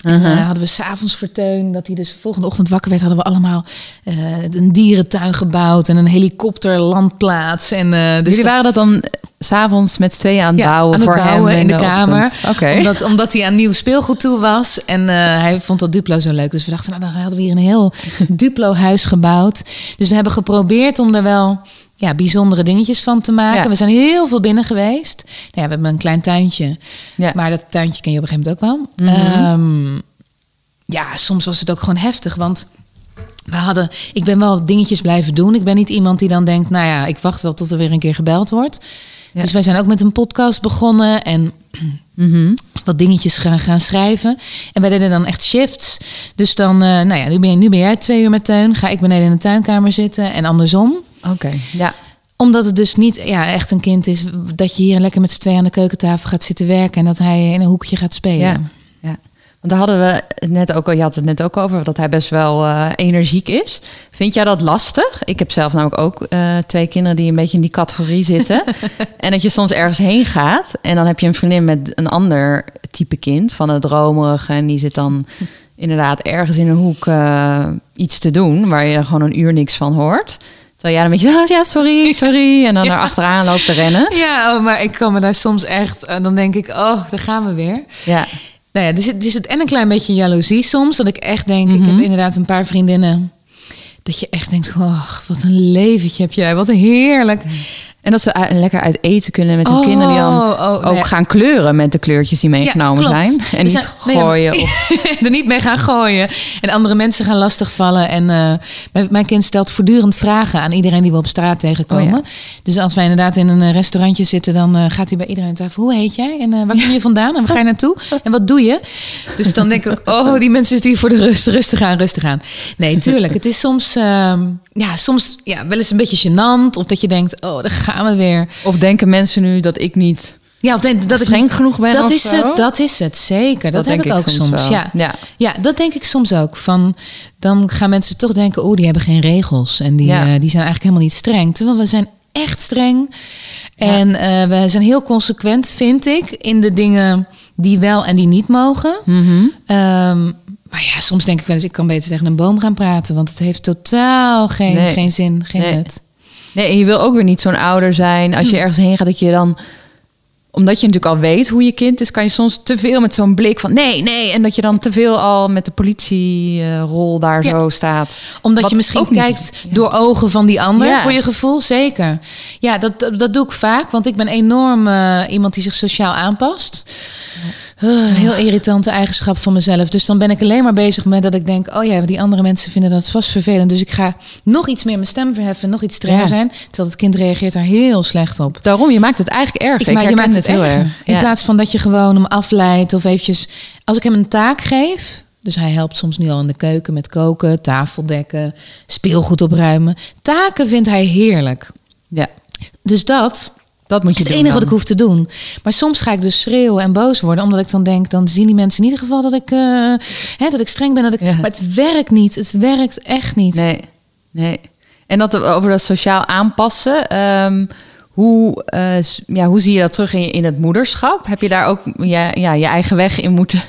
S1: En eh, hadden we s'avonds voor Teun, dat hij dus de volgende ochtend wakker werd, hadden we allemaal een dierentuin gebouwd en een helikopterlandplaats. En, dus
S2: jullie
S1: dat-
S2: waren dat dan s'avonds met z'n tweeën aan het
S1: ja,
S2: bouwen
S1: aan het
S2: voor
S1: bouwen
S2: hem
S1: in de, kamer. Omdat, omdat hij aan nieuw speelgoed toe was. En eh, hij vond dat Duplo zo leuk. Dus we dachten, nou, dan hadden we hier een heel [LAUGHS] Duplo-huis gebouwd. Dus we hebben geprobeerd om er wel ja, bijzondere dingetjes van te maken.
S2: Ja.
S1: We zijn heel veel binnen geweest. Nou ja, we hebben een klein tuintje.
S2: Ja.
S1: Maar dat tuintje ken je op een gegeven moment ook wel.
S2: Mhm.
S1: Ehm, ja, soms was het ook gewoon heftig. Want we hadden, ik ben wel dingetjes blijven doen. Ik ben niet iemand die dan denkt, nou ja, ik wacht wel tot er weer een keer gebeld wordt.
S2: Ja.
S1: Dus wij zijn ook met een podcast begonnen en [CLEARS THROAT]
S2: Mhm.
S1: wat dingetjes gaan, gaan schrijven. En wij deden dan echt shifts. Dus dan, eh, nou ja, nu ben, je, nu ben jij twee uur met Teun. Ga ik beneden in de tuinkamer zitten en andersom
S2: Oké, ja.
S1: omdat het dus niet ja, echt een kind is dat je hier lekker met z'n twee aan de keukentafel gaat zitten werken en dat hij in een hoekje gaat spelen.
S2: Ja. Want daar hadden we het net ook al, je had het net ook over, dat hij best wel eh, energiek is. Vind jij dat lastig? Ik heb zelf namelijk ook eh, twee kinderen die een beetje in die categorie zitten. [LAUGHS] en dat je soms ergens heen gaat en dan heb je een vriendin met een ander type kind, van het dromerige. En die zit dan inderdaad ergens in een hoek eh, iets te doen, waar je gewoon een uur niks van hoort. Terwijl jij dan een beetje, oh, ja, sorry, sorry. En dan
S1: Ja.
S2: er achteraan loopt te rennen.
S1: Ja, oh, maar ik kan me daar soms echt, en dan denk ik, oh, daar gaan we weer.
S2: Ja,
S1: Nou ja, er zit, er zit en een klein beetje jaloezie soms, dat ik echt denk, ik
S2: Mhm.
S1: heb inderdaad een paar vriendinnen, dat je echt denkt, oh, wat een leventje heb jij, wat een heerlijk.
S2: En dat ze lekker uit eten kunnen met hun
S1: Oh,
S2: kinderen die dan
S1: oh,
S2: ook gaan kleuren met de kleurtjes die meegenomen zijn. En niet
S1: zijn- nee, ja.
S2: gooien. Of, [LAUGHS]
S1: er niet mee gaan gooien. En andere mensen gaan lastigvallen. En eh, mijn, mijn kind stelt voortdurend vragen aan iedereen die we op straat tegenkomen.
S2: Oh
S1: Dus als wij inderdaad in een eh, restaurantje zitten, dan eh, gaat hij bij iedereen aan tafel. Hoe heet jij? En eh, waar kom je vandaan? En waar ga je naartoe? En wat doe je? Dus dan denk ik oh, die mensen zitten hier voor de rust. Rustig aan, rustig aan. Nee, tuurlijk. Het is soms, ehm, ja, soms ja, wel eens een beetje gênant. Of dat je denkt, oh, daar gaan we weer.
S2: of denken mensen nu dat ik niet
S1: Ja, of denk, dat ik
S2: streng genoeg ben
S1: dat is
S2: zo?
S1: het, dat is het, zeker. Dat,
S2: Dat
S1: heb
S2: denk
S1: ik ook
S2: soms.
S1: Ja.
S2: Ja.
S1: Ja. dat denk ik soms ook. Van, dan gaan mensen toch denken, oh, die hebben geen regels. En die,
S2: Ja.
S1: eh, die zijn eigenlijk helemaal niet streng. Terwijl we zijn echt streng. En eh, we zijn heel consequent, vind ik, in de dingen die wel en die niet mogen.
S2: Mhm.
S1: Ehm, maar ja, soms denk ik wel eens, ik kan beter tegen een boom gaan praten. Want het heeft totaal geen,
S2: Nee.
S1: geen zin, geen
S2: Nee.
S1: nut.
S2: Nee, en je wil ook weer niet zo'n ouder zijn als je ergens heen gaat dat je dan omdat je natuurlijk al weet hoe je kind is, kan je soms te veel met zo'n blik van nee, nee. En dat je dan te veel al met de politierol daar
S1: Ja.
S2: zo staat.
S1: Omdat
S2: Wat
S1: je misschien kijkt door ogen van die ander,
S2: Ja.
S1: voor je gevoel, zeker. Ja, dat, dat, dat doe ik vaak, want ik ben enorm eh, iemand die zich sociaal aanpast. Uh, heel irritante eigenschap van mezelf. Dus dan ben ik alleen maar bezig met dat ik denk... oh ja, die andere mensen vinden dat vast vervelend. Dus ik ga nog iets meer mijn stem verheffen, nog iets strenger
S2: Ja.
S1: zijn. Terwijl het kind reageert daar heel slecht op.
S2: Daarom, je maakt het eigenlijk erg.
S1: Ik,
S2: Ik,
S1: maar je maakt het
S2: heel erg.
S1: In
S2: Ja.
S1: plaats van dat je gewoon hem afleidt of eventjes... Als ik hem een taak geef... Dus hij helpt soms nu al in de keuken met koken, tafel dekken, speelgoed opruimen. Taken vindt hij heerlijk.
S2: ja,
S1: Dus dat
S2: dat moet
S1: is
S2: je
S1: het
S2: doen
S1: enige wat ik hoef te doen. Maar soms ga ik dus schreeuwen en boos worden. Omdat ik dan denk, dan zien die mensen in ieder geval dat ik, eh, hè, dat ik streng ben. Dat ik,
S2: Ja.
S1: Maar het werkt niet. Het werkt echt niet.
S2: Nee, nee. En dat over dat sociaal aanpassen. ehm, hoe, eh, ja, hoe zie je dat terug in, je- in het moederschap? Heb je daar ook ja, ja, je eigen weg in moeten,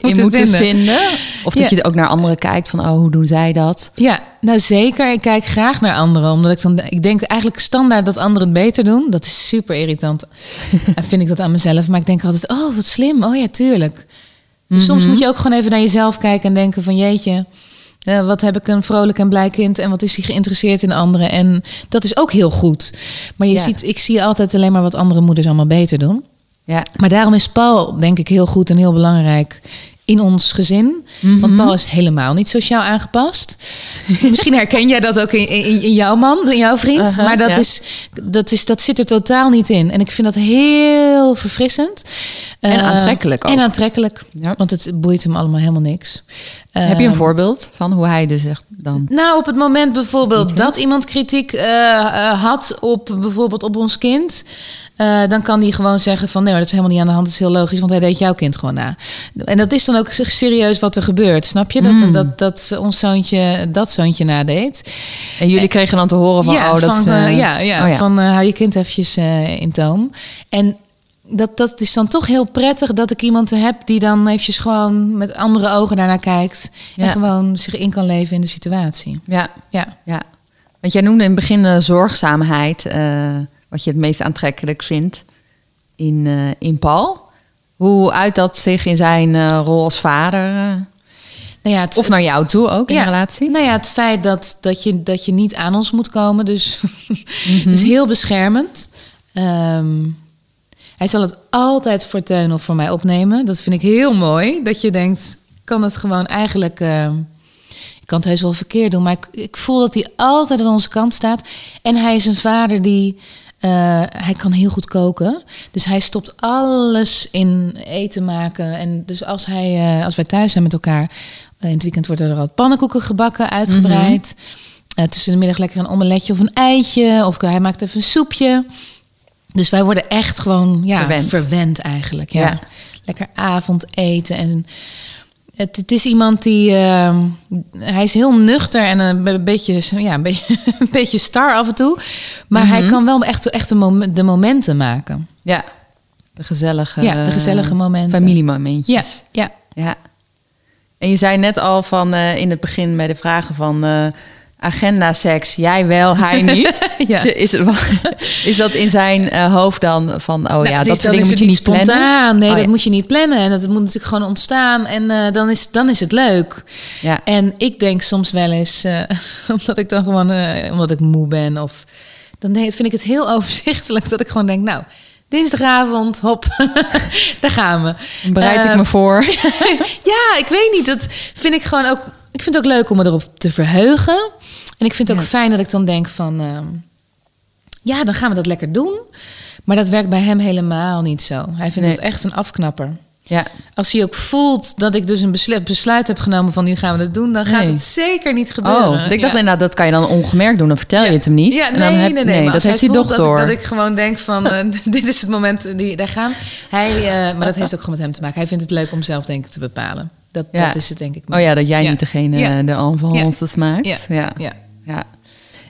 S1: Moeten
S2: moeten
S1: vinden.
S2: vinden? Of dat
S1: Ja.
S2: je ook naar anderen kijkt van, oh, hoe doen zij dat?
S1: Ja, nou zeker. Ik kijk graag naar anderen. Omdat ik dan, ik denk eigenlijk standaard dat anderen het beter doen. Dat is super irritant. [LAUGHS] En vind ik dat aan mezelf. Maar ik denk altijd, oh wat slim. Oh ja, tuurlijk. Dus Soms
S2: Mhm.
S1: moet je ook gewoon even naar jezelf kijken en denken van jeetje. eh, wat heb ik een vrolijk en blij kind en wat is hij geïnteresseerd in anderen? En dat is ook heel goed. Maar je
S2: Ja.
S1: ziet, ik zie altijd alleen maar wat andere moeders allemaal beter doen.
S2: Ja,
S1: Maar daarom is Paul, denk ik, heel goed en heel belangrijk in ons gezin.
S2: Mhm.
S1: Want Paul is helemaal niet sociaal aangepast. [LAUGHS] Misschien herken jij dat ook in, in, in jouw man, in jouw vriend.
S2: Uh-huh,
S1: maar dat,
S2: ja.
S1: is, dat, is, dat zit er totaal niet in. En ik vind dat heel verfrissend.
S2: En
S1: Eh,
S2: aantrekkelijk ook.
S1: En aantrekkelijk.
S2: Ja.
S1: Want het boeit hem allemaal helemaal niks.
S2: Heb je een
S1: Ehm,
S2: voorbeeld van hoe hij dus echt dan...
S1: nou, op het moment bijvoorbeeld dat iemand kritiek eh, eh, had op bijvoorbeeld op ons kind. Eh, dan kan die gewoon zeggen van nee, dat is helemaal niet aan de hand. Dat is heel logisch, want hij deed jouw kind gewoon na. En dat is dan ook serieus wat er gebeurt. Snap je? Dat,
S2: Mm.
S1: dat, dat ons zoontje dat zoontje nadeed.
S2: En jullie kregen dan te horen van,
S1: ja,
S2: oh, dat
S1: van, eh,
S2: eh,
S1: ja, ja,
S2: oh,
S1: van hou je kind eventjes in toom. En dat, dat is dan toch heel prettig dat ik iemand heb die dan eventjes gewoon met andere ogen daarnaar kijkt. En
S2: Ja.
S1: gewoon zich in kan leven in de situatie.
S2: ja,
S1: Ja.
S2: ja. Want jij noemde in het begin de zorgzaamheid, wat je het meest aantrekkelijk vindt in, eh, in Paul. Hoe uit dat zich in zijn eh, rol als vader? eh?
S1: Nou ja, het,
S2: Of naar jou toe ook in
S1: Ja.
S2: een relatie?
S1: nou ja, het feit dat, dat, je, dat je niet aan ons moet komen. Dus, [LAUGHS]
S2: Mhm.
S1: dus heel beschermend. Ehm, hij zal het altijd voor Teun of voor mij opnemen. Dat vind ik heel mooi. Dat je denkt, ik kan het gewoon eigenlijk... ehm, ik kan het heus wel verkeerd doen, maar ik, ik voel dat hij altijd aan onze kant staat. En hij is een vader die... eh, hij kan heel goed koken. Dus hij stopt alles in eten maken. En dus als, hij, eh, als wij thuis zijn met elkaar... eh, in het weekend worden er al pannenkoeken gebakken, uitgebreid. Eh, tussen de middag lekker een omeletje of een eitje. Of hij maakt even een soepje. Dus wij worden echt gewoon ja,
S2: Verwend.
S1: verwend. eigenlijk. Ja.
S2: Ja.
S1: Lekker avondeten. En het, het is iemand die... eh, hij is heel nuchter en een be- beetje, ja, een beetje, [LAUGHS] een beetje star af en toe. Maar hij kan wel echt, echt de, mom- de momenten maken.
S2: Ja. De gezellige,
S1: Ja, de gezellige momenten.
S2: familiemomentjes.
S1: Ja, ja.
S2: Ja. En je zei net al van eh, in het begin bij de vragen van eh, agenda seks, jij wel, hij [LAUGHS] niet.
S1: Ja.
S2: is, is dat in zijn eh, hoofd dan van, oh
S1: Nou,
S2: ja,
S1: het
S2: dat soort dingen moet
S1: het
S2: je niet plannen?
S1: spontaan. Nee,
S2: Oh,
S1: dat
S2: ja.
S1: moet je niet plannen. En dat moet natuurlijk gewoon ontstaan. En eh, dan, is, dan is het leuk.
S2: Ja.
S1: En ik denk soms wel eens, eh, [LAUGHS] omdat ik dan gewoon, omdat ik moe ben, of dan vind ik het heel [LAUGHS] overzichtelijk dat ik gewoon denk, nou, dinsdagavond, hop, daar gaan we.
S2: Bereid ik
S1: Eh,
S2: me voor.
S1: ja, ik weet niet. Dat vind ik gewoon ook. Ik vind het ook leuk om me erop te verheugen. En ik vind het ook
S2: Ja.
S1: fijn dat ik dan denk van. ehm, ja, dan gaan we dat lekker doen. Maar dat werkt bij hem helemaal niet zo. Hij vindt
S2: Nee.
S1: het echt een afknapper.
S2: Ja.
S1: Als hij ook voelt dat ik dus een besluit, besluit heb genomen van nu gaan we dat doen, dan gaat
S2: Nee.
S1: het zeker niet gebeuren.
S2: Oh, ik dacht
S1: Ja.
S2: inderdaad, dat kan je dan ongemerkt doen. Dan vertel je het hem niet.
S1: Ja, nee,
S2: dan heb-
S1: nee, nee, Maar
S2: dat heeft hij toch door.
S1: Ik, dat ik gewoon denk van, eh, [LAUGHS] dit is het moment die daar gaan. Hij, eh, maar dat heeft ook gewoon met hem te maken. Hij vindt het leuk om zelf denk ik te bepalen. Dat,
S2: Ja.
S1: dat is het denk ik.
S2: Oh ja, dat jij niet degene de maakt.
S1: Ja.
S2: ja.
S1: Ja.
S2: Ja.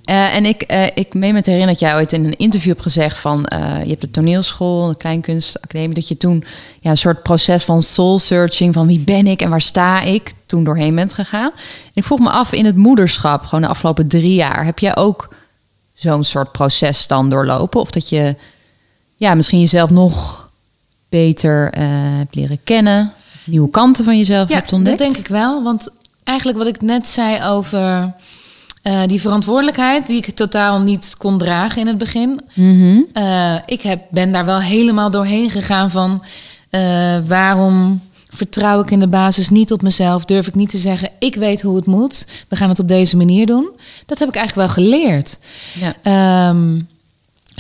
S2: Eh, en ik, eh, ik meen me te herinneren dat jij ooit in een interview hebt gezegd van eh, je hebt de toneelschool, de kleinkunstacademie, dat je toen ja, een soort proces van soul searching van wie ben ik en waar sta ik toen doorheen bent gegaan. En ik vroeg me af in het moederschap, gewoon de afgelopen drie jaar, heb jij ook zo'n soort proces dan doorlopen? Of dat je ja, misschien jezelf nog beter hebt leren kennen, nieuwe kanten van jezelf
S1: Ja,
S2: hebt ontdekt?
S1: dat denk ik wel. Want eigenlijk wat ik net zei over eh, die verantwoordelijkheid... die ik totaal niet kon dragen in het begin.
S2: Mhm.
S1: Eh, ik heb, ben daar wel helemaal doorheen gegaan van... eh, waarom vertrouw ik in de basis niet op mezelf? Durf ik niet te zeggen, ik weet hoe het moet. We gaan het op deze manier doen. Dat heb ik eigenlijk wel geleerd.
S2: Ja.
S1: Ehm,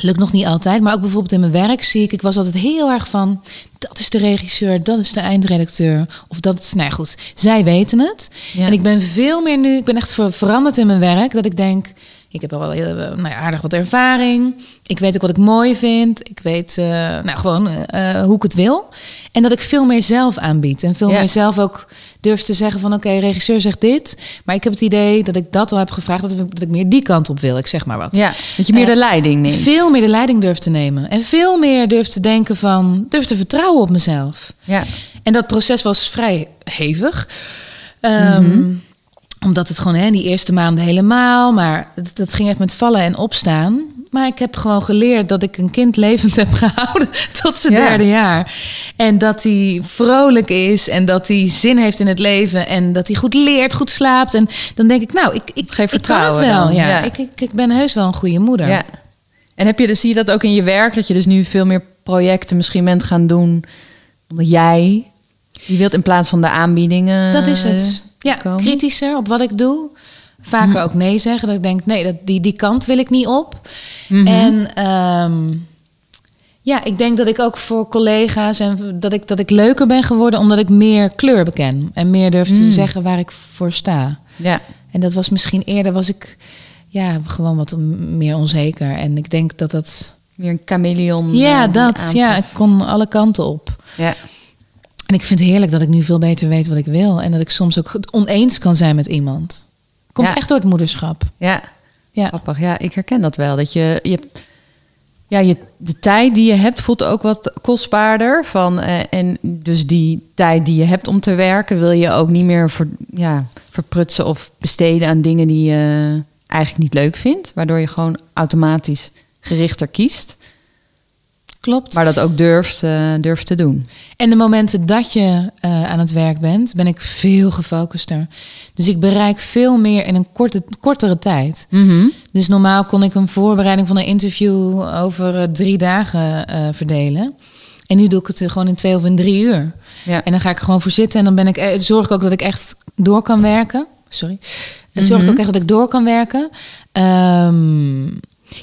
S1: lukt nog niet altijd, maar ook bijvoorbeeld in mijn werk zie ik, ik was altijd heel erg van, dat is de regisseur, dat is de eindredacteur, of dat is, nou ja, goed, zij weten het.
S2: Ja.
S1: En ik ben veel meer nu, ik ben echt ver- veranderd in mijn werk, dat ik denk, ik heb al wel heel, eh, nou ja, aardig wat ervaring, ik weet ook wat ik mooi vind, ik weet, eh, nou gewoon eh, hoe ik het wil. En dat ik veel meer zelf aanbied en veel
S2: Ja.
S1: meer zelf ook durf te zeggen van, oké, regisseur zegt dit, maar ik heb het idee dat ik dat al heb gevraagd, dat ik, dat ik meer die kant op wil, ik zeg maar wat.
S2: Ja, dat je meer
S1: Eh,
S2: de leiding neemt.
S1: Veel meer de leiding durft te nemen. En veel meer durft te denken van... durf te vertrouwen op mezelf.
S2: Ja.
S1: En dat proces was vrij hevig. Ehm, Omdat het gewoon, hè, die eerste maanden helemaal... maar dat ging echt met vallen en opstaan. Maar ik heb gewoon geleerd dat ik een kind levend heb [LAUGHS] gehouden... tot zijn
S2: Ja.
S1: derde jaar. En dat hij vrolijk is en dat hij zin heeft in het leven... en dat hij goed leert, goed slaapt. En dan denk ik, nou, ik, ik,
S2: geeft
S1: ik kan het
S2: vertrouwen
S1: wel.
S2: dan,
S1: Ja.
S2: ja.
S1: Ik, ik, ik ben heus wel een goede moeder.
S2: Ja. En heb je, dus, zie je dat ook in je werk? Dat je dus nu veel meer projecten misschien bent gaan doen. Omdat jij die wilt in plaats van de aanbiedingen.
S1: Dat is het. Ja,
S2: komen?
S1: kritischer op wat ik doe. Vaker ook nee zeggen. Dat ik denk, nee, dat, die, die kant wil ik niet op.
S2: Mhm.
S1: En ehm, ja, ik denk dat ik ook voor collega's... en dat ik, dat ik leuker ben geworden... omdat ik meer kleur beken. En meer durf te
S2: Mm.
S1: zeggen waar ik voor sta.
S2: Ja.
S1: En dat was misschien eerder... was ik ja, gewoon wat meer onzeker. En ik denk dat dat...
S2: Weer een chameleon.
S1: Ja,
S2: eh, die
S1: dat. Ja, ik kon alle kanten op.
S2: Ja.
S1: En ik vind het heerlijk dat ik nu veel beter weet wat ik wil. En dat ik soms ook oneens kan zijn met iemand. Komt
S2: Ja.
S1: echt door het moederschap.
S2: Ja.
S1: Ja.
S2: Grappig. Ja, ik herken dat wel. Dat je, je hebt- ja, je, de tijd die je hebt voelt ook wat kostbaarder. Van, eh, en dus die tijd die je hebt om te werken, wil je ook niet meer ver, ja, verprutsen of besteden aan dingen die je eigenlijk niet leuk vindt. Waardoor je gewoon automatisch gerichter kiest.
S1: Klopt.
S2: Maar dat ook durft, eh, durft te doen.
S1: En de momenten dat je eh, aan het werk bent, ben ik veel gefocuster. Dus ik bereik veel meer in een korte, kortere tijd. Dus normaal kon ik een voorbereiding van een interview over eh, drie dagen verdelen. En nu doe ik het gewoon in twee of in drie uur.
S2: Ja.
S1: En dan ga ik er gewoon voor zitten en dan ben ik, zorg ik ook dat ik echt door kan werken. Sorry. En zorg ik ook echt dat ik door kan werken. Ehm,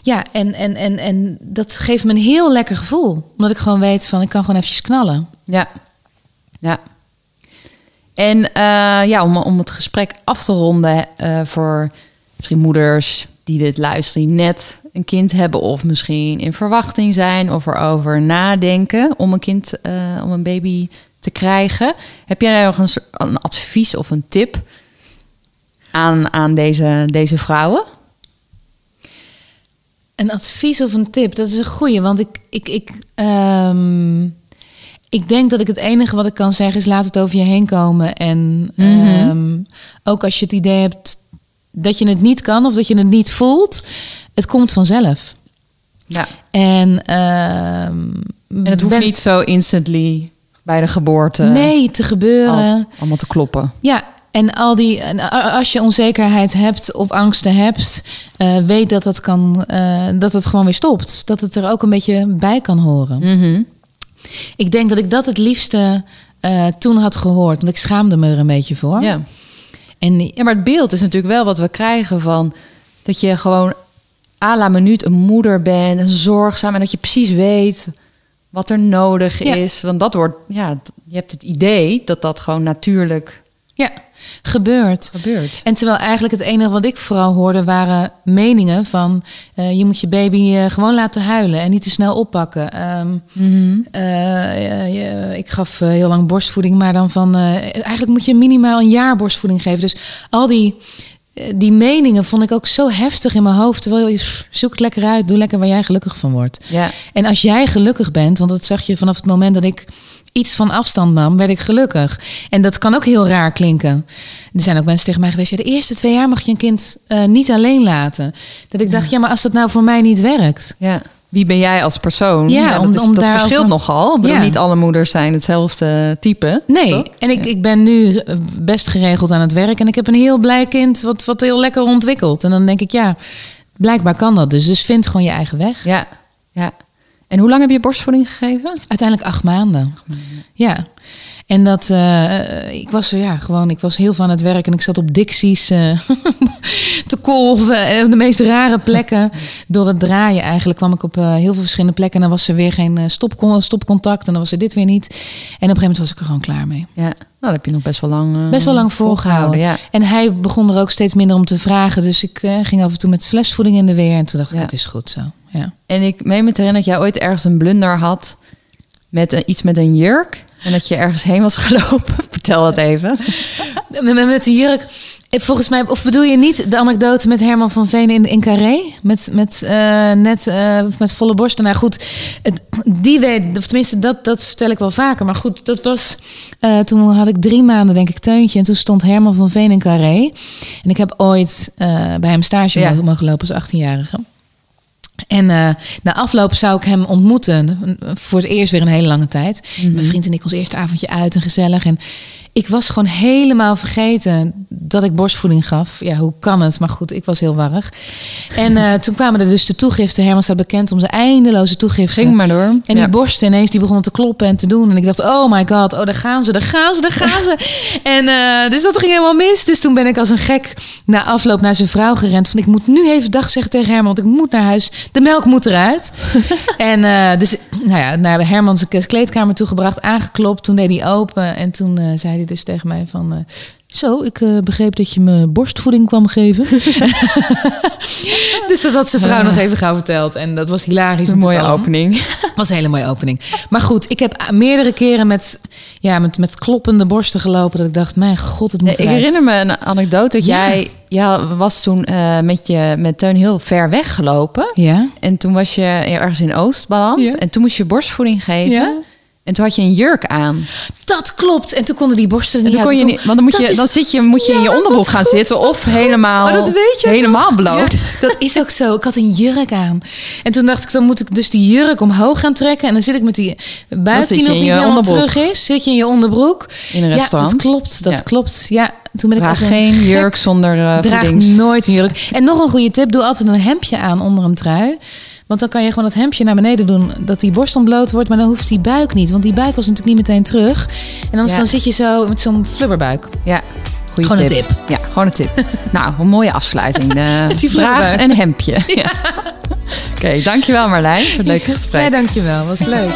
S1: ja, en, en, en, en dat geeft me een heel lekker gevoel. Omdat ik gewoon weet van ik kan gewoon eventjes knallen.
S2: Ja. Ja. En eh, ja, om, om het gesprek af te ronden eh, voor misschien moeders die dit luisteren, die net een kind hebben of misschien in verwachting zijn of erover nadenken om een kind, eh, om een baby te krijgen. Heb jij nog een, een advies of een tip aan, aan deze, deze vrouwen?
S1: Een advies of een tip, dat is een goeie. Want ik, ik, ik, ehm, ik denk dat ik het enige wat ik kan zeggen is laat het over je heen komen. En
S2: Mhm.
S1: ehm, ook als je het idee hebt dat je het niet kan of dat je het niet voelt, het komt vanzelf.
S2: Ja.
S1: En, ehm,
S2: En het hoeft
S1: ben-
S2: niet zo instantly bij de geboorte
S1: nee te gebeuren.
S2: al- allemaal te kloppen.
S1: Ja, en al die, als je onzekerheid hebt of angsten hebt, eh, weet dat dat kan, eh, dat het gewoon weer stopt. Dat het er ook een beetje bij kan horen.
S2: Mhm.
S1: Ik denk dat ik dat het liefste eh, toen had gehoord, want ik schaamde me er een beetje voor.
S2: Ja.
S1: En
S2: Ja, maar het beeld is natuurlijk wel wat we krijgen van dat je gewoon à la minuut een moeder bent en zorgzaam en dat je precies weet wat er nodig
S1: Ja.
S2: is. Want dat wordt, ja, je hebt het idee dat dat gewoon natuurlijk
S1: ja, gebeurt.
S2: gebeurt.
S1: En terwijl eigenlijk het enige wat ik vooral hoorde waren meningen van eh, je moet je baby eh, gewoon laten huilen en niet te snel oppakken. Ehm, eh, je- ik gaf eh, heel lang borstvoeding, maar dan van eh, eigenlijk moet je minimaal een jaar borstvoeding geven. Dus al die, eh, die meningen vond ik ook zo heftig in mijn hoofd. Terwijl je pff, zoek het lekker uit, doe lekker waar jij gelukkig van wordt.
S2: Ja.
S1: En als jij gelukkig bent, want dat zag je vanaf het moment dat ik iets van afstand nam, werd ik gelukkig. En dat kan ook heel raar klinken. Er zijn ook mensen tegen mij geweest, ja, de eerste twee jaar mag je een kind eh, niet alleen laten. Dat ik dacht, ja, maar als dat nou voor mij niet werkt.
S2: ja. Wie ben jij als persoon?
S1: Ja,
S2: dat,
S1: om-
S2: is-
S1: om
S2: dat
S1: daarover-
S2: verschilt nogal. Bedoel,
S1: Ja.
S2: Niet alle moeders zijn hetzelfde type.
S1: Nee,
S2: toch?
S1: en ik, ik ben nu eh, best geregeld aan het werk. En ik heb een heel blij kind wat, wat heel lekker ontwikkelt. En dan denk ik, ja, blijkbaar kan dat dus. Dus vind gewoon je eigen weg.
S2: Ja, ja. En hoe lang heb je borstvoeding gegeven?
S1: Uiteindelijk acht maanden. Ja. En dat, eh, ik was ja, gewoon, ik was heel aan het werk en ik zat op Dixies eh, [LAUGHS] te kolven. En op de meest rare plekken. [LAUGHS] Door het draaien eigenlijk kwam ik op eh, heel veel verschillende plekken. En dan was er weer geen eh, stopcon- stopcontact en dan was er dit weer niet. En op een gegeven moment was ik er gewoon klaar mee.
S2: Ja, nou, dat heb je nog best wel lang eh,
S1: Best wel lang volgehouden.
S2: Ja.
S1: En hij begon er ook steeds minder om te vragen. Dus ik eh, ging af en toe met flesvoeding in de weer. En toen dacht ik,
S2: Ja.
S1: het is goed zo. Ja.
S2: En ik meen me te herinneren dat jij ooit ergens een blunder had met een, iets met een jurk. En dat je ergens heen was [LAUGHS] gelopen. Vertel dat even.
S1: Met, met, met de jurk. Eh, Volgens mij, of bedoel je niet de anekdote met Herman van Veen in, in Carré? Met, met eh, net eh, met volle borsten. Nou goed, het, die weet, of tenminste, dat, dat vertel ik wel vaker. Maar goed, dat was. toen had ik drie maanden, denk ik, teuntje. En toen stond Herman van Veen in Carré. En ik heb ooit bij hem stage
S2: Ja.
S1: mogen lopen als 18-jarige. En eh, na afloop zou ik hem ontmoeten. Voor het eerst weer een hele lange tijd. Mijn vriend en ik ons eerste avondje uit en gezellig. En ik was gewoon helemaal vergeten dat ik borstvoeding gaf. Ja, hoe kan het? Maar goed, ik was heel warrig. En eh, toen kwamen er dus de toegiften. Herman staat bekend om zijn eindeloze toegiften.
S2: Ging maar door.
S1: En die borsten ineens, die begonnen te kloppen en te doen. En ik dacht, oh my god, oh daar gaan ze, daar gaan ze, daar gaan ze. [LAUGHS] en eh, dus dat ging helemaal mis. Dus toen ben ik als een gek na afloop naar zijn vrouw gerend. Van ik moet nu even dag zeggen tegen Herman, want ik moet naar huis. De melk moet eruit. [LAUGHS] en eh, dus, nou ja, naar Hermans kleedkamer toegebracht, aangeklopt. Toen deed hij open en toen zei hij dus tegen mij van... eh, zo, ik eh, begreep dat je me borstvoeding kwam geven. [LAUGHS] dus dat had zijn vrouw nog even gauw verteld. En dat was hilarisch.
S2: Een mooie opening.
S1: was een hele mooie opening. Maar goed, ik heb meerdere keren met, ja, met, met kloppende borsten gelopen. Dat ik dacht, mijn god, het moet
S2: Nee, ik herinner me een anekdote. Dat
S1: Ja.
S2: jij, jij was toen eh, met, je, met Teun heel ver weggelopen.
S1: Ja?
S2: En toen was je ergens in Oost beland.
S1: Ja.
S2: En toen moest je borstvoeding geven.
S1: Ja.
S2: En toen had je een jurk aan.
S1: Dat klopt. En toen konden die borsten
S2: En
S1: niet
S2: dan kon je niet, want dan, moet je,
S1: is-
S2: dan zit je, moet je in je onderbroek gaan zitten. Of
S1: goed.
S2: helemaal,
S1: Oh, dat weet je
S2: helemaal
S1: nog.
S2: bloot.
S1: Ja, dat is ook zo. Ik had een jurk aan. En toen dacht ik, dan moet ik dus die jurk omhoog gaan trekken. En dan zit ik met die buiten die nog niet helemaal
S2: onderbroek.
S1: terug is. Zit je in je onderbroek.
S2: In een restaurant.
S1: Ja, dat klopt. Dat
S2: Ja.
S1: klopt. Ja, toen ben ik
S2: Draag
S1: als een
S2: geen jurk zonder eh
S1: Draag
S2: voedings.
S1: nooit een jurk. En nog een goede tip: doe altijd een hemdje aan onder een trui. Want dan kan je gewoon dat hemdje naar beneden doen, dat die borst ontbloot wordt. Maar dan hoeft die buik niet, want die buik was natuurlijk niet meteen terug. En anders
S2: Ja.
S1: dan zit je zo met zo'n flubberbuik.
S2: Ja, goede
S1: Gewoon een
S2: tip.
S1: tip.
S2: Ja, gewoon een tip. [LAUGHS] nou, een mooie afsluiting. Eh, [LAUGHS]
S1: Met die vleugelbuik.
S2: een hemdje. [LAUGHS] Ja. Oké, dankjewel Marlijn voor het leuke gesprek.
S1: Ja, dankjewel. Was leuk.